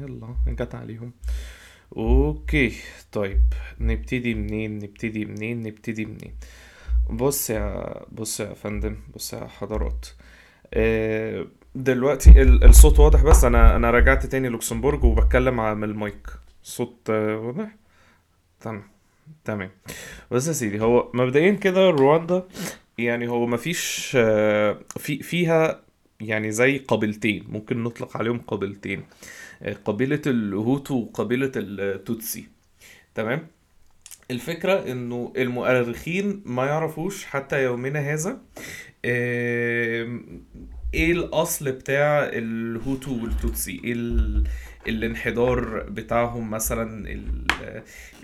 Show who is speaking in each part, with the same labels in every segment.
Speaker 1: يلا جت عليهم. أوكي طيب. نبتدي منين؟ نبتدي منين؟ نبتدي منين؟ بص يا بص يا فندم بص يا حضرات. آه، دلوقتي ال- الصوت واضح بس؟ أنا أنا رجعت تاني لوكسمبورج وبتكلم من المايك. صوت واضح؟ تمام تمام. بص يا سيدي هو مبدئيا كده رواندا يعني هو مفيش آه، في فيها يعني زي قبيلتين. ممكن نطلق عليهم قبيلتين. آه، قبيلة الهوتو وقبيلة التوتسي. تمام؟ الفكرة إنه المؤرخين ما يعرفوش حتى يومنا هذا إيه الأصل بتاع الهوتو والتوتسي؟ إيه ال... الانحدار بتاعهم مثلا؟ ال...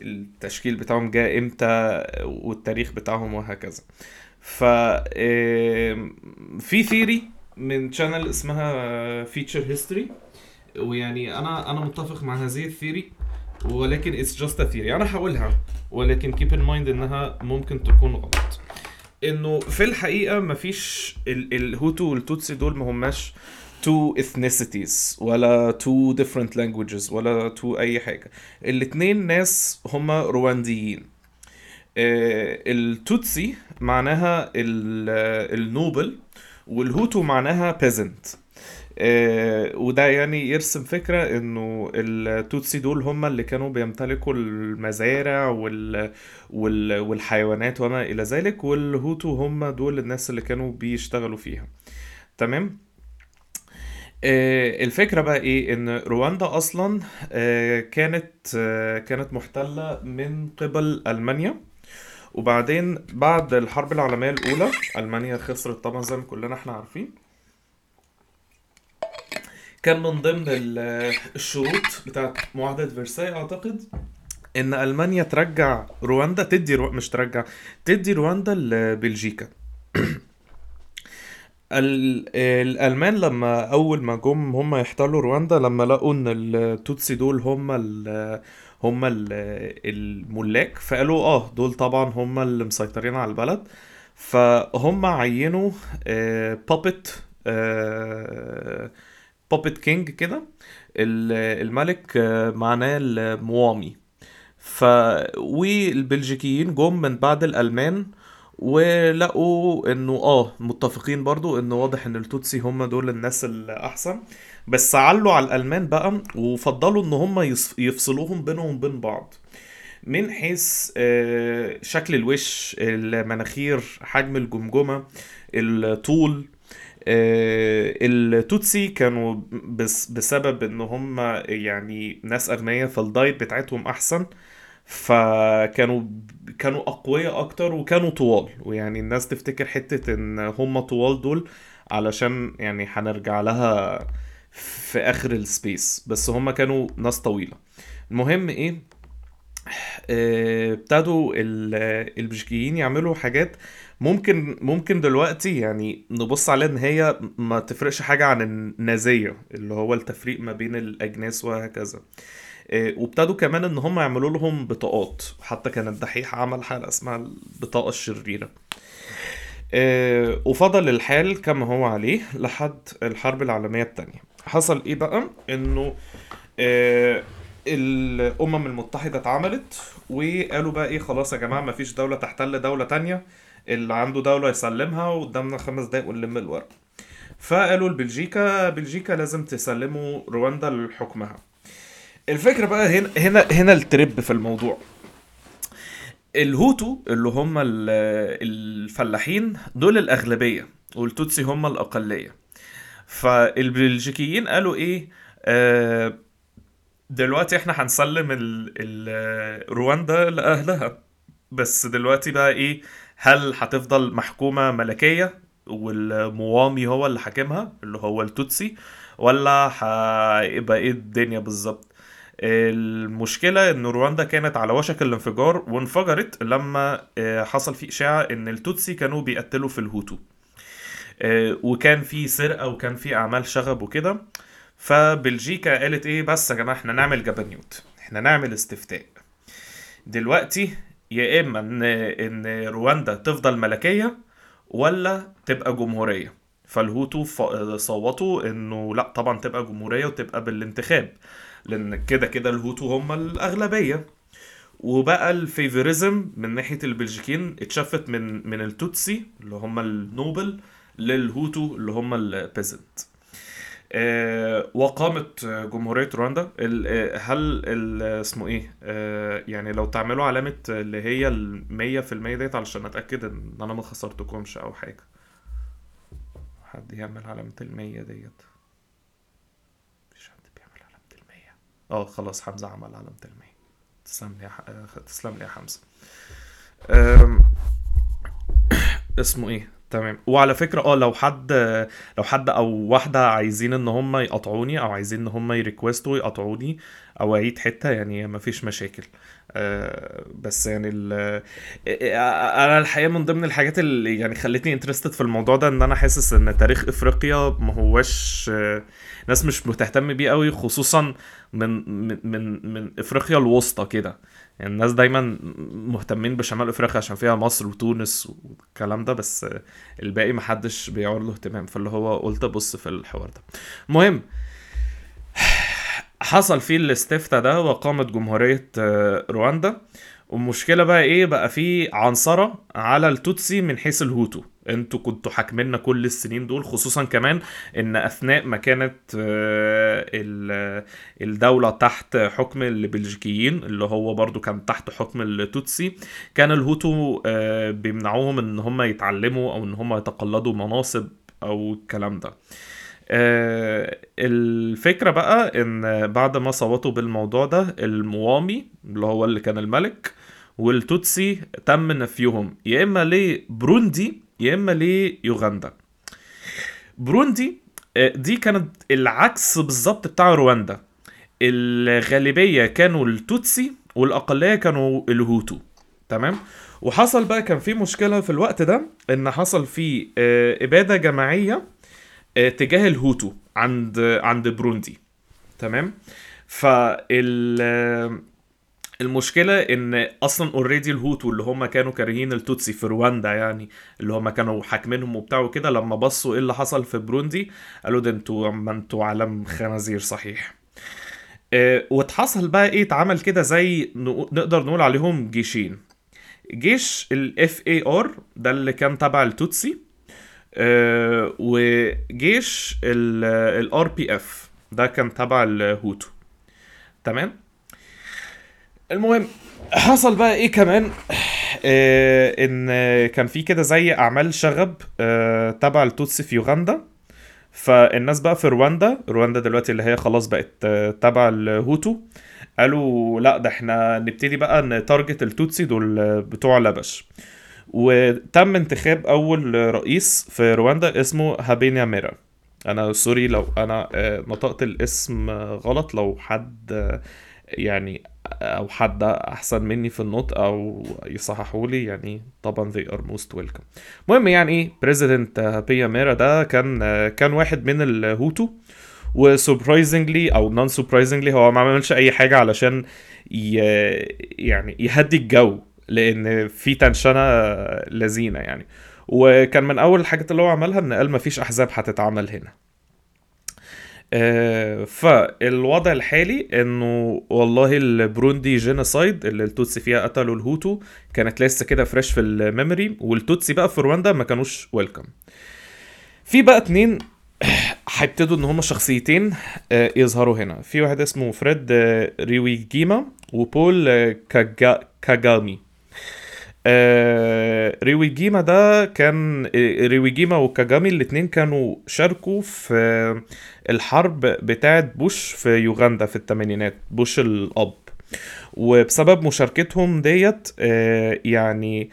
Speaker 1: التشكيل بتاعهم جاء إمتى؟ والتاريخ بتاعهم وهكذا. ف في theory من channel اسمها Feature History ويعني أنا أنا متفق مع هذه ال theory ولكن it's just theory أنا هقولها ولكن keep in mind إنها ممكن تكون غلط. إنه في الحقيقة مفيش ال- الهوتو والتوتسي دول ما هماش two ethnicities ولا two different languages ولا two أي حاجة. الاتنين ناس هما روانديين آه، التوتسي معناها ال- ال noble والهوتو معناها آه، وده يعني يرسم فكرة إنه التوتسي دول هم اللي كانوا بيمتلكوا المزارع وال... وال... والحيوانات وما إلى ذلك والهوتو هم دول الناس اللي كانوا بيشتغلوا فيها. تمام؟ آه، الفكرة بقى إيه؟ إن رواندا أصلا آه، كانت آه، كانت محتلة من قبل ألمانيا. وبعدين بعد الحرب العالمية الأولى ألمانيا خسرت طبعا زي ما كلنا إحنا عارفين. كان من ضمن ال- الشروط بتاعت معاهدة فرساي أعتقد إن ألمانيا ترجع رواندا تدي رو... مش ترجع تدي رواندا لبلجيكا. ال... الألمان لما أول ما جم هم يحتلوا رواندا لما لقوا إن التوتسي دول هم ال... هم ال... الملاك فقالوا آه دول طبعا هم اللي مسيطرين على البلد. فهم عينوا puppet puppet king كده ال- الملك آه، معناه الموامي. ف والبلجيكيين جم من بعد الألمان ولقوا إنه آه متفقين برضو انه واضح إن التوتسي هم دول الناس الأحسن. بس علوا على الألمان بقى وفضلوا إن هم يفصلوهم بينهم وبين بعض. من حيث آه، شكل الوش المناخير حجم الجمجمة الطول التوتسي كانوا بس بسبب إن هم يعني ناس أغنياء فالدايت بتاعتهم أحسن. فكانوا كانوا أقوياء أكتر وكانوا طوال. ويعني الناس تفتكر حتة إن هم طوال دول علشان يعني هنرجع لها في آخر السبيس. بس هم كانوا ناس طويلة. المهم إيه؟ آه، ابتدوا ال- البلجيكيين يعملوا حاجات ممكن ممكن دلوقتي يعني نبص عليها إن هي ما تفرقش حاجة عن النازية اللي هو التفريق ما بين الأجناس وهكذا. آه، وابتدوا كمان إن هم يعملوا لهم بطاقات. حتى كان الدحيح عمل حلقة اسمها البطاقة الشريرة. آه، وفضل الحال كما هو عليه لحد الحرب العالمية التانية. حصل إيه بقى؟ إنه الأمم المتحدة اتعملت وقالوا بقى إيه خلاص يا جماعة مفيش دولة تحتل دولة تانية اللي عنده دولة يسلمها وقدامنا خمس دقايق ونلم الورق. فقالوا لبلجيكا بلجيكا لازم تسلموا رواندا لحكمها. الفكرة بقى هنا هنا هنا الترب في الموضوع. الهوتو اللي هم ال- الفلاحين دول الأغلبية والتوتسي هم الأقلية. فالبلجيكيين قالوا إيه آه دلوقتي إحنا هنسلم ال ال رواندا لأهلها. بس دلوقتي بقى إيه هل هتفضل محكومة ملكية والموامي هو اللي حاكمها اللي هو التوتسي ولا هيبقى إيه الدنيا بالظبط؟ المشكلة إن رواندا كانت على وشك الانفجار وانفجرت لما آه، حصل في إشاعة إن التوتسي كانوا بيقتلوا في الهوتو. آه، وكان في سرقة وكان في أعمال شغب وكده. فبلجيكا قالت إيه بس يا جماعة إحنا نعمل جبنيوت إحنا نعمل استفتاء. دلوقتي يا إما إن إن رواندا تفضل ملكية ولا تبقى جمهورية. فالهوتو صوتوا إنه لا طبعا تبقى جمهورية وتبقى بالانتخاب لأن كده كده الهوتو هم الأغلبية. وبقى ال favoritism من ناحية البلجيكيين اتشفت من من التوتسي اللي هم ال noble للهوتو اللي هم ال peasant. وقامت جمهورية رواندا ال- آه، هل ال- اسمه إيه آه، يعني لو تعملوا علامة اللي هي في المية ديت علشان أتأكد إن أنا ما خسرتكمش أو حاجة. حد يعمل علامة المية ديت. مفيش حد بيعمل علامة المية آه خلاص حمزة عمل علامة المية تسلم لي يا. آه، تسلم لي يا حمزة. أم... اسمه إيه؟ تمام. وعلى فكرة آه لو حد لو حد أو واحدة عايزين إن هم يقطعوني أو عايزين إن هم يريكوستوا يقطعوني أو اعيد حتة يعني مفيش مشاكل. آه بس يعني ال أنا الحقيقة من ضمن الحاجات اللي يعني خلتني انترستد في الموضوع ده ان أنا حاسس ان تاريخ إفريقيا ما هوش آه، ناس مش بتهتم بيه قوي خصوصا من من من, من إفريقيا الوسطى كده. يعني الناس دايما مهتمين بشمال إفريقيا عشان فيها مصر وتونس والكلام ده بس الباقي محدش بيعور له اهتمام. فاللي هو قلت أبص في الحوار ده. المهم حصل فيه الاستفتاء ده وقامت جمهورية آه، رواندا. والمشكلة بقى إيه؟ بقى في عنصرية على التوتسي من حيث الهوتو. أنتوا كنتوا حاكميننا كل السنين دول خصوصا كمان إن أثناء ما كانت آه، ال- الدولة تحت حكم البلجيكيين اللي هو برضو كان تحت حكم التوتسي كان الهوتو آه، بيمنعوهم إن هم يتعلموا أو إن هم يتقلدوا مناصب أو الكلام ده. الفكرة بقى إن بعد ما صوتوا بالموضوع ده الموامي اللي هو اللي كان الملك والتوتسي تم نفيهم. يا إما لبروندي يا إما ليوغندا بروندي آه، دي كانت العكس بالظبط بتاع رواندا. الغالبية كانوا التوتسي والأقلية كانوا الهوتو. تمام؟ وحصل بقى كان في مشكلة في الوقت ده إن حصل في آه، إبادة جماعية آه، تجاه الهوتو عند عند بروندي. تمام؟ فال آه، المشكلة إن أصلا already الهوتو اللي هم كانوا كارهين التوتسي في رواندا يعني اللي هم كانوا حاكمينهم وبتاع وكده لما بصوا إيه اللي حصل في بروندي قالوا ده أنتوا ما أنتوا عالم خنازير صحيح. آه، واتحصل بقى إيه اتعمل كده زي نق- نقدر نقول عليهم جيشين. جيش ال FAR ده اللي كان تبع التوتسي آه، وجيش ال RPF ده كان تبع الهوتو تمام؟ المهم حصل بقى إيه كمان؟ آه إن كان في كده زي أعمال شغب آه تبع التوتسي في يوغندا. فالناس بقى في رواندا رواندا دلوقتي اللي هي خلاص بقت آه، تبع الهوتو قالوا لا ده إحنا نبتدي بقى ن target التوتسي دول آه، بتوع لبش. وتم انتخاب أول رئيس في رواندا اسمه هابينيا ميرا أنا sorry لو أنا آه، نطقت الاسم غلط لو حد يعني أو حد أحسن مني في النطق أو يصححوا لي يعني طبعا they are most welcome المهم يعني إيه president هابيا ميرا ده كان آه، كان واحد من الهوتو و surprisingly أو non surprisingly هو ما عملش أي حاجة علشان. يعني يهدي الجو لأن في tension لذيذة يعني. وكان من أول الحاجات اللي هو عملها إن قال مفيش أحزاب هتتعمل هنا. آه، فالوضع الحالي إنه والله ال Burundi genocide اللي التوتسي فيها قتلوا الهوتو كانت لسه كده fresh في ال memory والتوتسي بقى في رواندا ما كانوش welcome في بقى اتنين هيبتدوا إن هما شخصيتين آه، يظهروا هنا. في واحد اسمه فريد ريويجيما وبول آه، كاجا كاجامي. آه، ريويجيما ده كان آه، ريويجيما وكاجامي الاتنين كانوا شاركوا في الحرب بتاعت بوش في يوغندا في الثمانينات بوش الأب. وبسبب مشاركتهم ديت آه، يعني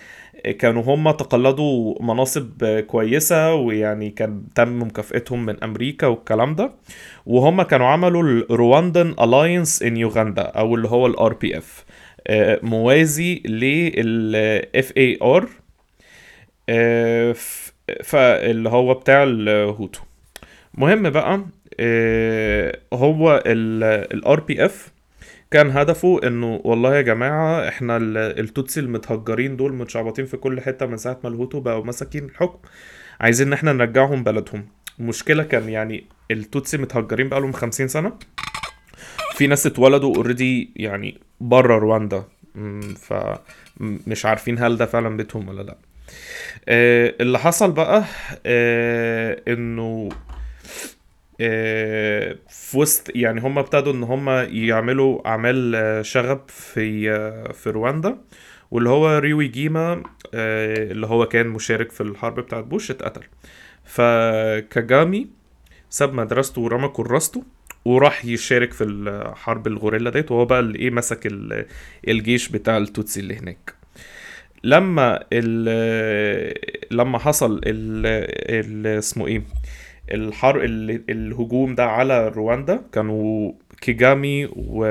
Speaker 1: كانوا هم تقلدوا مناصب كويسة ويعني كان تم مكافئتهم من أمريكا والكلام ده. وهم كانوا عملوا ال Rwandan alliance in Uganda أو اللي هو ال RPF موازي لل FAR فاللي هو بتاع الهوتو. مهم بقى آه، هو ال RPF كان هدفه إنه والله يا جماعة إحنا ال- التوتسي المتهجرين دول متشعبطين في كل حتة من ساعة ما الهوتو بقوا مساكين الحكم عايزين إن إحنا نرجعهم بلدهم. المشكلة كان يعني التوتسي متهجرين بقالهم 50 سنة. في ناس اتولدوا already يعني بره رواندا. فمش عارفين هل ده فعلا بيتهم ولا لا. آه اللي حصل بقى آه إنه آه في وسط يعني هم ابتدوا إن هم يعملوا أعمال شغب في في رواندا واللي هو ريوي جيما اللي هو كان مشارك في الحرب بتاعت بوش اتقتل. فكاجامي ساب مدرسته ورمى كراسته وراح يشارك في الحرب الغوريلا ديت وهو بقى اللي إيه مسك الجيش بتاع التوتسي اللي هناك. لما ال لما حصل ال اسمه إيه الحرب الهجوم ده على رواندا كانوا كيجامي و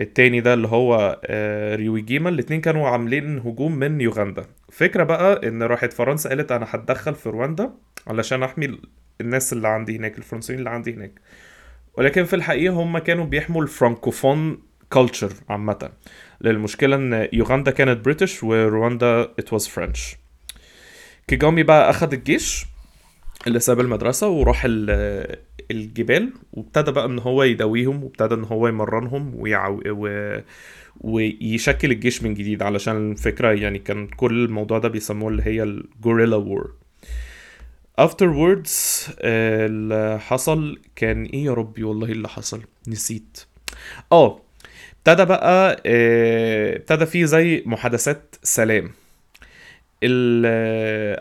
Speaker 1: التاني ده اللي هو آه، ريويجيما الاتنين كانوا عاملين هجوم من يوغندا. فكرة بقى إن راحت فرنسا قالت أنا هتدخل في رواندا علشان أحمي الناس اللي عندي هناك الفرنسيين اللي عندي هناك. ولكن في الحقيقة هم كانوا بيحموا ال francophone culture عامة. للمشكلة إن يوغندا كانت British ورواندا it was French كيجامي بقى أخد الجيش اللي ساب المدرسة وراح الجبال وابتدى بقى إن هو يداويهم وابتدى إن هو يمرنهم ويعو... و... ويشكل الجيش من جديد. علشان الفكرة يعني كان كل الموضوع ده بيسموه اللي هي الجوريلا وور afterwards اللي حصل كان إيه يا ربي؟ والله اللي حصل. نسيت. آه ابتدى بقى آه، ابتدى فيه زي محادثات سلام. ال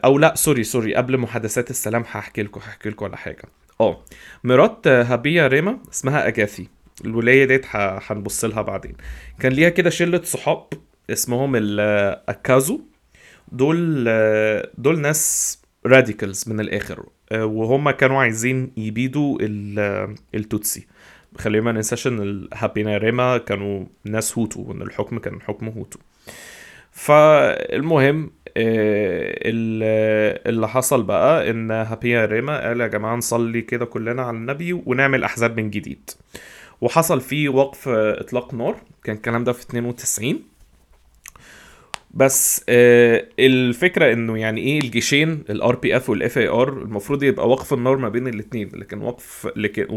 Speaker 1: أو لا sorry sorry قبل محادثات السلام هحكي لكم هحكي لكم على حاجة. آه مرات هابيا ريما اسمها أجاثي. الولاية ديت هنبص لها بعدين. كان ليها كده شلة صحاب اسمهم الاكازو دول دول ناس radicals من الآخر. وهم كانوا عايزين يبيدوا التوتسي. خلينا ما ننساش إن الهابينا ريما كانوا ناس هوتو وإن الحكم كان حكم هوتو. فالمهم آه، اللي حصل بقى إن هابيا ريما قال يا جماعة نصلي كده كلنا على النبي ونعمل أحزاب من جديد. وحصل فيه وقف إطلاق نار كان الكلام ده في 92 بس آه الفكرة إنه يعني إيه الجيشين ال RPF وال FAR المفروض يبقى وقف النار ما بين الاثنين لكن وقف لكن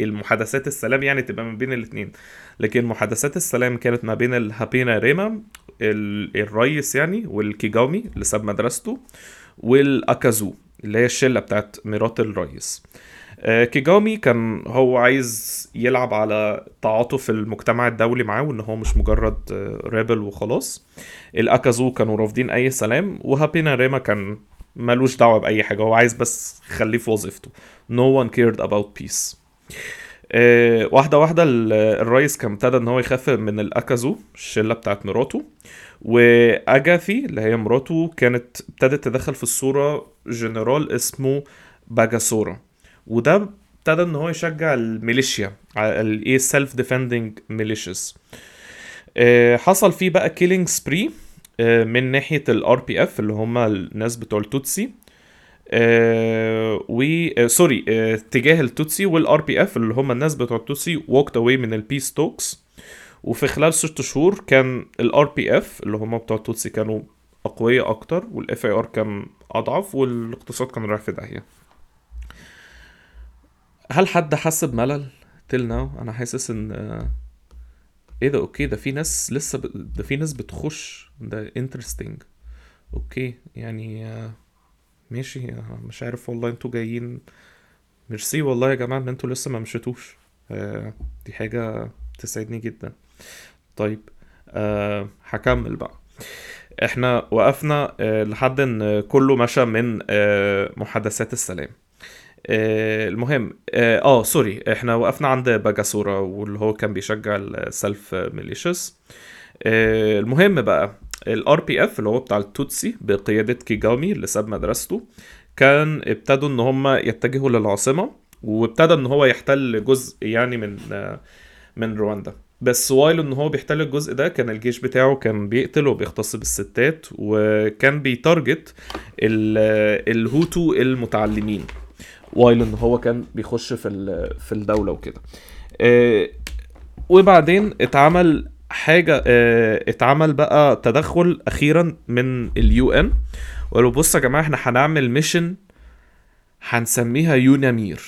Speaker 1: المحادثات السلام يعني تبقى ما بين الاثنين لكن محادثات السلام كانت ما بين الهابينا ريما الريس يعني والكيجامي اللي ساب مدرسته والاكازو اللي هي الشلة بتاعت مرات الريس. آه، كيجامي كان هو عايز يلعب على تعاطف المجتمع الدولي معاه وإن هو مش مجرد rebel آه، وخلاص. الأكازو كانوا رافضين أي سلام وهابينا ريما كان ملوش دعوة بأي حاجة هو عايز بس يخليه في وظيفته. No one cared about peace. آه، واحدة واحدة الرئيس كان ابتدى إن هو يخاف من الأكازو الشلة بتاعت مراته. وأجاثي اللي هي مراته كانت ابتدت تدخل في الصورة جنرال اسمه باجاسورا. وده ابتدى إن هو يشجع الميليشيا الايه self defending militias حصل فيه بقى killing spree آه، من ناحية ال RPF اللي هم الناس بتوع التوتسي. آه و sorry آه تجاه التوتسي وال RPF اللي هم الناس بتوع التوتسي walked away من ال peace talks وفي خلال ست شهور كان ال RPF اللي هم بتوع التوتسي كانوا أقوياء أكتر وال FAR كان أضعف والإقتصاد كان رايح في داهية. هل حد حس بملل till now أنا حاسس إن إيه ده okay ده في ناس لسه ب... ده في ناس بتخش. ده interesting okay يعني ماشي مش عارف والله أنتوا جايين. ميرسي والله يا جماعة إن أنتوا لسه ما مشيتوش. آه دي حاجة تسعدني جدا. طيب آه هكمل بقى. إحنا وقفنا آه لحد إن كله مشى من آه محادثات السلام. آه المهم آه, آه sorry إحنا وقفنا عند باجاسورا واللي هو كان بيشجع ال self militias آه المهم بقى ال RPF اللي هو بتاع التوتسي بقيادة كيجامي اللي ساب مدرسته كان ابتدوا إن هم يتجهوا للعاصمة وابتدى إن هو يحتل جزء يعني من من رواندا. بس while إن هو بيحتل الجزء ده كان الجيش بتاعه كان بيقتل وبيغتصب الستات وكان بي target الهوتو المتعلمين. while ان هو كان بيخش في في الدولة وكده. آه، وبعدين اتعمل حاجة آه اتعمل بقى تدخل أخيرا من ال UN. وقالوا بصوا يا جماعة إحنا هنعمل mission هنسميها يونامير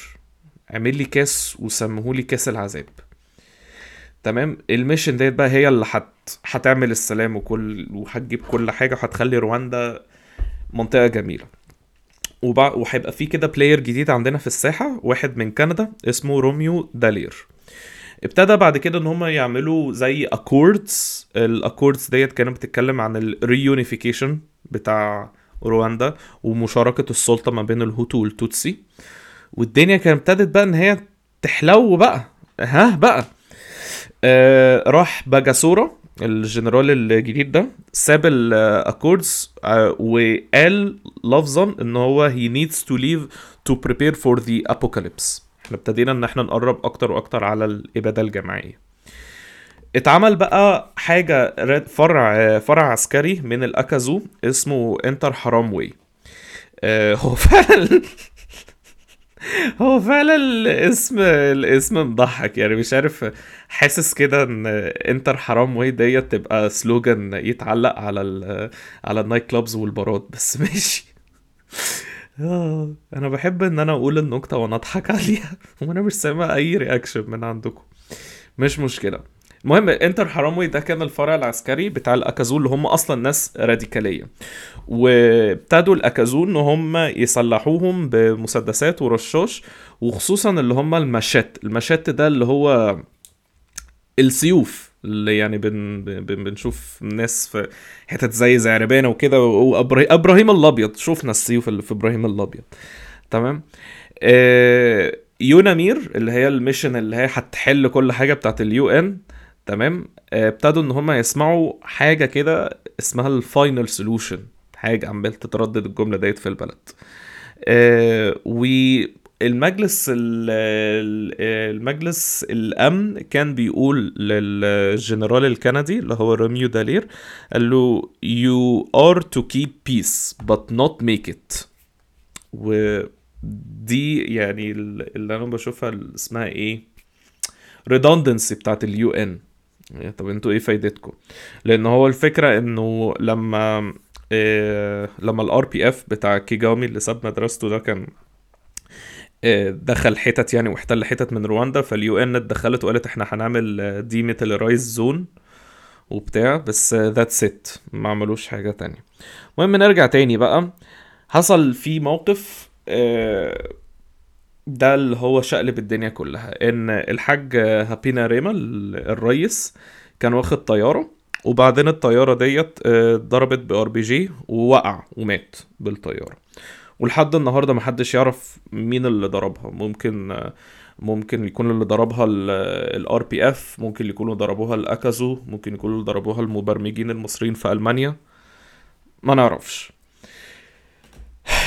Speaker 1: اعمل لي كاس وسموه لي كاس العذاب. تمام؟ ال mission ديت بقى هي اللي هت هتعمل السلام وكل وهتجيب كل حاجة وهتخلي رواندا منطقة جميلة. وهيبقى في كده player جديد عندنا في الساحة واحد من كندا اسمه روميو دالير. ابتدى بعد كده إن هم يعملوا زي accords ال accords ديت كانت بتتكلم عن ال reunification بتاع رواندا ومشاركة السلطة ما بين الهوتو والتوتسي. والدنيا كانت ابتدت بقى إن هي تحلو بقى. ها بقى. آه راح باجاسورا الجنرال الجديد ده ساب ال accords آه وقال لفظا إن هو he needs to leave to prepare for the apocalypse. إحنا ابتدينا إن إحنا نقرب أكتر وأكتر على الإبادة الجماعية. اتعمل بقى حاجة رد- فرع فرع عسكري من الأكازو اسمه انتر حرام واي آه، هو فعلا هو فعلا الاسم الاسم مضحك. يعني مش عارف حاسس كده إن انتر حرام واي ديت تبقى slogan يتعلق على ال على ال night clubs والبارات. بس ماشي. آه، أنا بحب إن أنا أقول النكتة وأنا أضحك عليها. وأنا مش سامع أي reaction من عندكم. مش مشكلة. المهم انتر حراموي ده كان الفرع العسكري بتاع الاكازو اللي هم أصلا ناس راديكالية. وابتدوا الاكازو إن هم يسلحوهم بمسدسات ورشاش وخصوصا اللي هم ال machete. ال machete ده اللي هو السيوف اللي يعني بن بن بنشوف ناس في حتت زي زعربانة وكده وابراهيم الأبيض. شفنا السيوف اللي في إبراهيم الأبيض. تمام؟ آه يونامير اللي هي ال mission اللي هي هتحل كل حاجة بتاعت ال UN تمام؟ آه، ابتدوا إن هم يسمعوا حاجة كده اسمها ال final solution حاجة عمال تتردد الجملة ديت في البلد. آه، والمجلس ال- ال- المجلس الأمن كان بيقول للجنرال الكندي اللي هو روميو دالير قال له you are to keep peace but not make it. ودي يعني اللي أنا بشوفها اسمها إيه؟ redundancy بتاعت ال UN طب أنتوا إيه فايدتكم؟ لأن هو الفكرة انه لما إيه لما ال RPF بتاع كيجامي اللي ساب مدرسته ده كان إيه دخل حتت يعني واحتل حتت من رواندا فال UN اتدخلت وقالت إحنا هنعمل demilitarized zone وبتاع بس that's it ما عملوش حاجة تانية. المهم نرجع تاني بقى. حصل في موقف آه، ده اللي هو شقلب الدنيا كلها. إن الحاج هابينا ريما ال- الريس كان واخد طيارة وبعدين الطيارة ديت آه، ضربت ب RPG ووقع ومات بالطيارة. ولحد النهارده محدش يعرف مين اللي ضربها. ممكن آه، ممكن يكون اللي ضربها ال RPF ممكن يكونوا ضربوها الأكازو ممكن يكونوا ضربوها المبرمجين المصريين في ألمانيا. ما نعرفش.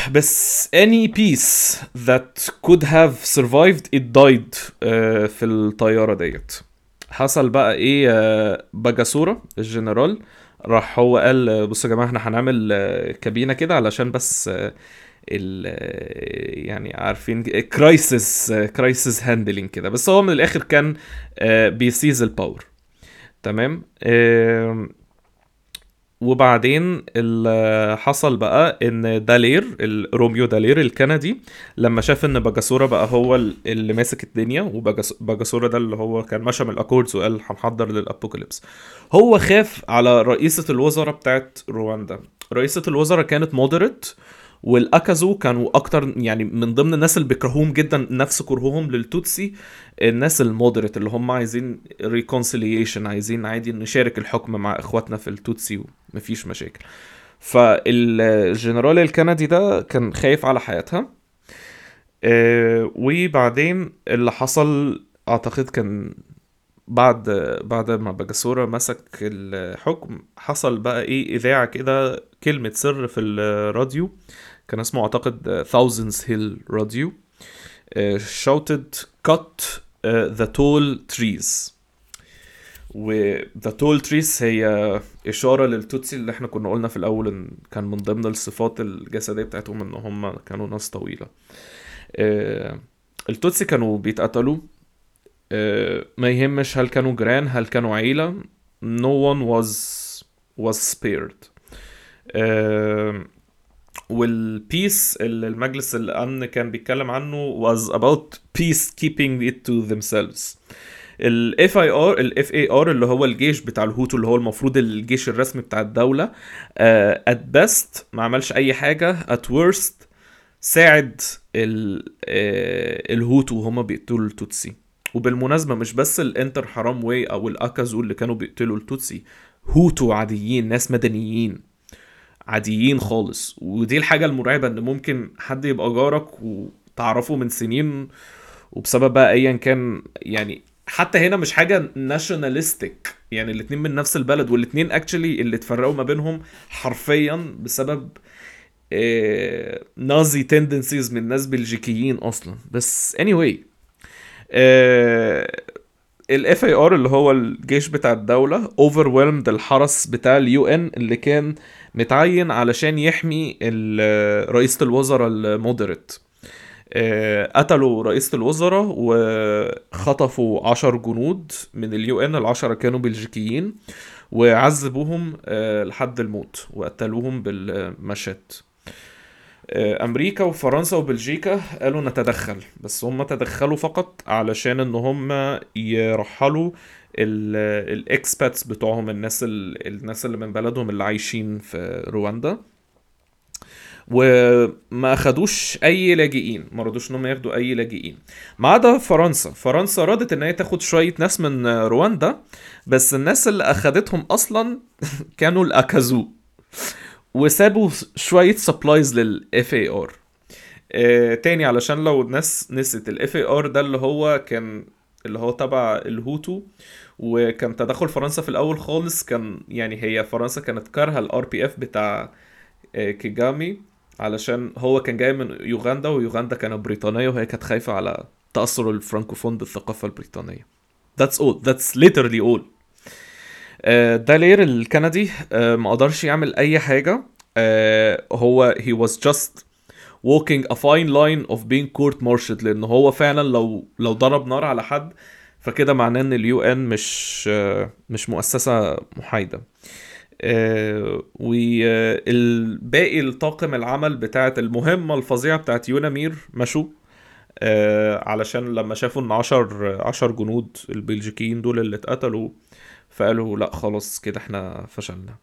Speaker 1: بس any peace that could have survived it died آه، في الطيارة ديت. حصل بقى إيه آه، باجاسورا الجنرال راح هو قال آه، بصوا يا جماعة إحنا هنعمل آه، cabinet كده علشان بس ال يعني عارفين crisis crisis handling كده. بس هو من الآخر كان بي seize ال power تمام؟ وبعدين اللي حصل بقى إن دالير ال- روميو دالير الكندي لما شاف إن باجاسورا بقى هو ال- اللي ماسك الدنيا وباجاسورا ده اللي هو كان مشى من ال accords وقال هنحضر لل apocalypse. هو خاف على رئيسة الوزراء بتاعت رواندا. رئيسة الوزراء كانت moderate والأكازو كانوا أكتر يعني من ضمن الناس اللي بيكرهوهم جدا نفس كرههم للتوتسي الناس ال moderate اللي هم عايزين reconciliation عايزين عادي نشارك الحكم مع إخواتنا في التوتسي ومفيش مشاكل. فالجنرال الكندي ده كان خايف على حياتها. آه، وبعدين اللي حصل أعتقد كان بعد بعد ما باجاسورا مسك الحكم حصل بقى إيه إذاعة كده كلمة سر في الراديو. كان اسمه أعتقد Thousands Hill راديو uh, shouted cut uh, the tall trees. و the tall trees هي إشارة للتوتسي اللي إحنا كنا قلنا في الأول إن كان من ضمن الصفات الجسدية بتاعتهم إن هم كانوا ناس طويلة. التوتسي كانوا بيتقتلوا. ما يهمش هل كانوا جيران هل كانوا عيلة. No one was was spared. وال peace اللي المجلس الأمن كان بيتكلم عنه was about peace keeping it to themselves. ال FAR ال FAR اللي هو الجيش بتاع الهوتو اللي هو المفروض الجيش الرسمي بتاع الدولة at best ما عملش أي حاجة at worst ساعد ال آه، الهوتو وهما بيقتلوا التوتسي. وبالمناسبة مش بس الانترهاموي أو الاكازو اللي كانوا بيقتلوا التوتسي هوتو عاديين ناس مدنيين. عاديين خالص. ودي الحاجة المرعبة إن ممكن حد يبقى جارك وتعرفه من سنين وبسبب بقى ايا كان يعني حتى هنا مش حاجة nationalistic يعني الاتنين من نفس البلد والاتنين actually اللي اتفرقوا ما بينهم حرفيا بسبب نازي tendencies من ناس بلجيكيين أصلا. بس anyway ال FAR اللي هو الجيش بتاع الدولة over الحرس بتاع ال UN اللي كان متعين علشان يحمي رئيسة الوزراء ال moderate. آه، قتلوا رئيسة الوزراء وخطفوا عشر جنود من ال UN العشرة كانوا بلجيكيين وعذبوهم آه، لحد الموت وقتلوهم بالمشات. أمريكا وفرنسا وبلجيكا قالوا نتدخل بس هم تدخلوا فقط علشان إن هم يرحلوا الاكسباتس بتوعهم الناس ال- الناس اللي من بلدهم اللي عايشين في رواندا. وما أخدوش أي لاجئين ما رضوش إن هم ياخدوا أي لاجئين. ما عدا فرنسا فرنسا رضت إن هي تاخد شوية ناس من رواندا بس الناس اللي أخدتهم أصلا كانوا الأكازو. وسابوا شوية supplies لل FAR تاني علشان لو الناس نسيت ال FAR ده اللي هو كان اللي هو تبع الهوتو وكان تدخل فرنسا في الأول خالص كان يعني هي فرنسا كانت كارهة ال RPF بتاع آه، كيجامي علشان هو كان جاي من يوغندا ويوغندا كانت بريطانية وهي كانت خايفة على تأثر الفرنكوفون بالثقافة البريطانية. That's all. That's literally all. آه، ده لير الكندي آه، ما قدرش يعمل أي حاجة. آه، هو he was just walking a fine line of being court martialed لأن هو فعلا لو لو ضرب نار على حد فكده معناه إن اليو إن مش مش مؤسسة محايدة. آه، والباقي الطاقم العمل بتاعت المهمة الفظيعة بتاعت يونامير مشوا علشان لما شافوا إن عشر عشر جنود البلجيكيين دول اللي اتقتلوا فقالوا لا خلاص كده إحنا فشلنا.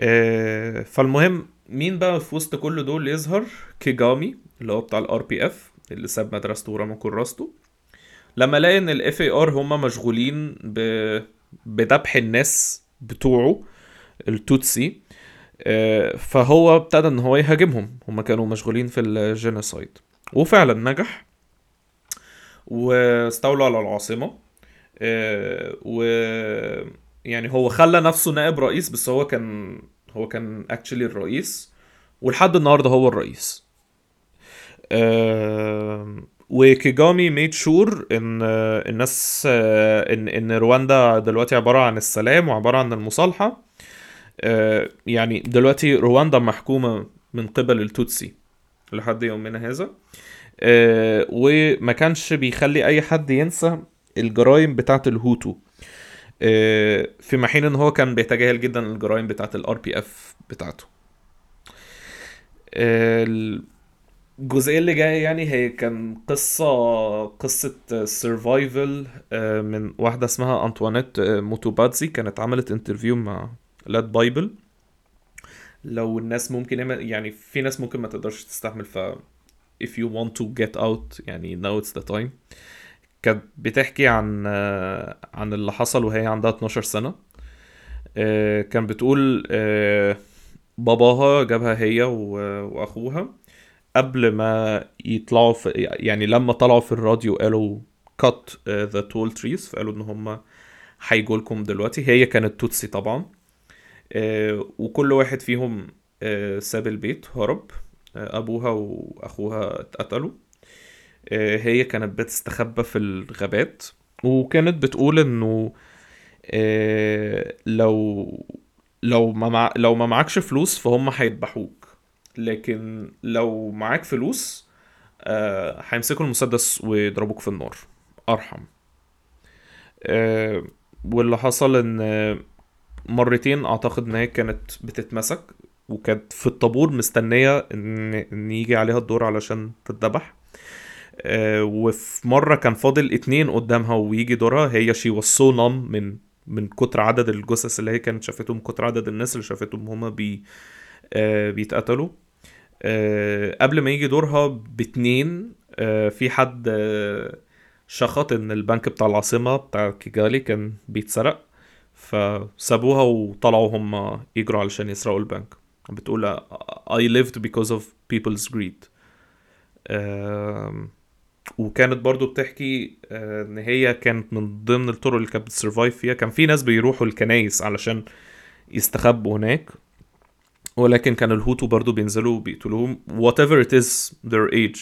Speaker 1: آه، فالمهم مين بقى في وسط كل دول يظهر؟ كيجامي اللي هو بتاع ال RPF اللي ساب مدرسته ورمى كراسته. لما لقى إن ال FAR هم مشغولين ب... بذبح الناس بتوعه التوتسي آه، فهو ابتدى إن هو يهاجمهم. هم كانوا مشغولين في ال genocide وفعلا نجح واستولوا على العاصمة. و يعني هو خلى نفسه نائب رئيس بس هو كان هو كان actually الرئيس ولحد النهارده هو الرئيس. آه، وكيجامي made sure إن آه، الناس آه، إن إن رواندا دلوقتي عبارة عن السلام وعبارة عن المصالحة. آه، يعني دلوقتي رواندا محكومة من قبل التوتسي لحد يومنا هذا. آه، وما كانش بيخلي أي حد ينسى الجرائم بتاعه الهوتو. آه، في حين إن هو كان بيتجاهل جدا الجرائم بتاعه ال RPF بتاعته. آه، الجزئية اللي جاية يعني هي كان قصة قصة survival من واحدة اسمها انطوانيت آه، موتوباتزي كانت عملت interview مع لاد بايبل لو الناس ممكن يعني في ناس ممكن ما تقدرش تستحمل ف if you want to get out يعني now it's the time. كانت بتحكي عن آه، عن اللي حصل وهي عندها 12 سنة. آه، كان بتقول آه، باباها جابها هي وأخوها قبل ما يطلعوا في يعني لما طلعوا في الراديو قالوا cut the tall trees فقالوا إن هم هيجوا لكم دلوقتي. هي كانت توتسي طبعا. وكل واحد فيهم ساب البيت هرب. أبوها وأخوها اتقتلوا. هي كانت بتستخبى في الغابات وكانت بتقول إنه آه، لو لو ما مع... لو ما معكش فلوس فهم هيذبحوك. لكن لو معاك فلوس آه، هيمسكوا المسدس ويضربوك في النار. أرحم. آه، واللي حصل إن آه، مرتين أعتقد إن هي كانت بتتمسك وكانت في الطابور مستنية إن إن يجي عليها الدور علشان تتذبح. آه، وفي مرة كان فاضل اتنين قدامها ويجي دورها هي شي was so numb من من كتر عدد الجثث اللي هي كانت شافتهم كتر عدد الناس اللي شافتهم هما بي آه، بيتقتلوا. آه، قبل ما يجي دورها باتنين آه، في حد آه، شخط إن البنك بتاع العاصمة بتاع كيجالي كان بيتسرق فسابوها وطلعوا هم يجروا علشان يسرقوا البنك. بتقول I lived because of people's greed. وكانت برضو بتحكي آه، إن هي كانت من ضمن الطرق اللي كانت بت survive فيها. كان في ناس بيروحوا الكنايس علشان يستخبوا هناك ولكن كان الهوتو برضو بينزلوا بيقتلوهم. Whatever it is their age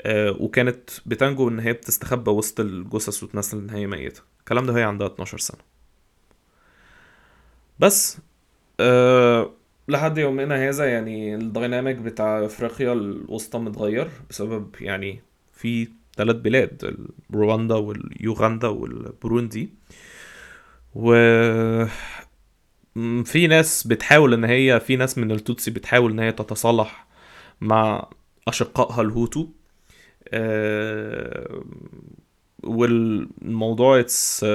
Speaker 1: آه، وكانت بتنجو إن هي بتستخبى وسط الجثث وتمثل إن هي ميتة. الكلام ده وهي عندها 12 سنة. بس أه لحد يومنا هذا يعني الديناميك بتاع إفريقيا الوسطى متغير بسبب يعني في ثلاث بلاد رواندا واليوغندا والبوروندي و في ناس بتحاول إن هي في ناس من التوتسي بتحاول إن هي تتصالح مع أشقائها الهوتو. آه، والموضوع it's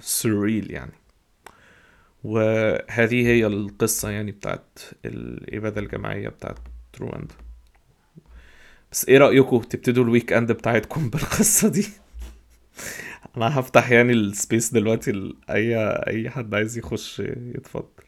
Speaker 1: surreal يعني. وهذه هي القصة يعني بتاعت الإبادة الجماعية بتاعت رواندا. بس إيه رأيكم؟ تبتدوا ال weekend بتاعتكم بالقصة دي. أنا هفتح يعني ال space دلوقتي لأي أي حد عايز يخش يتفضل.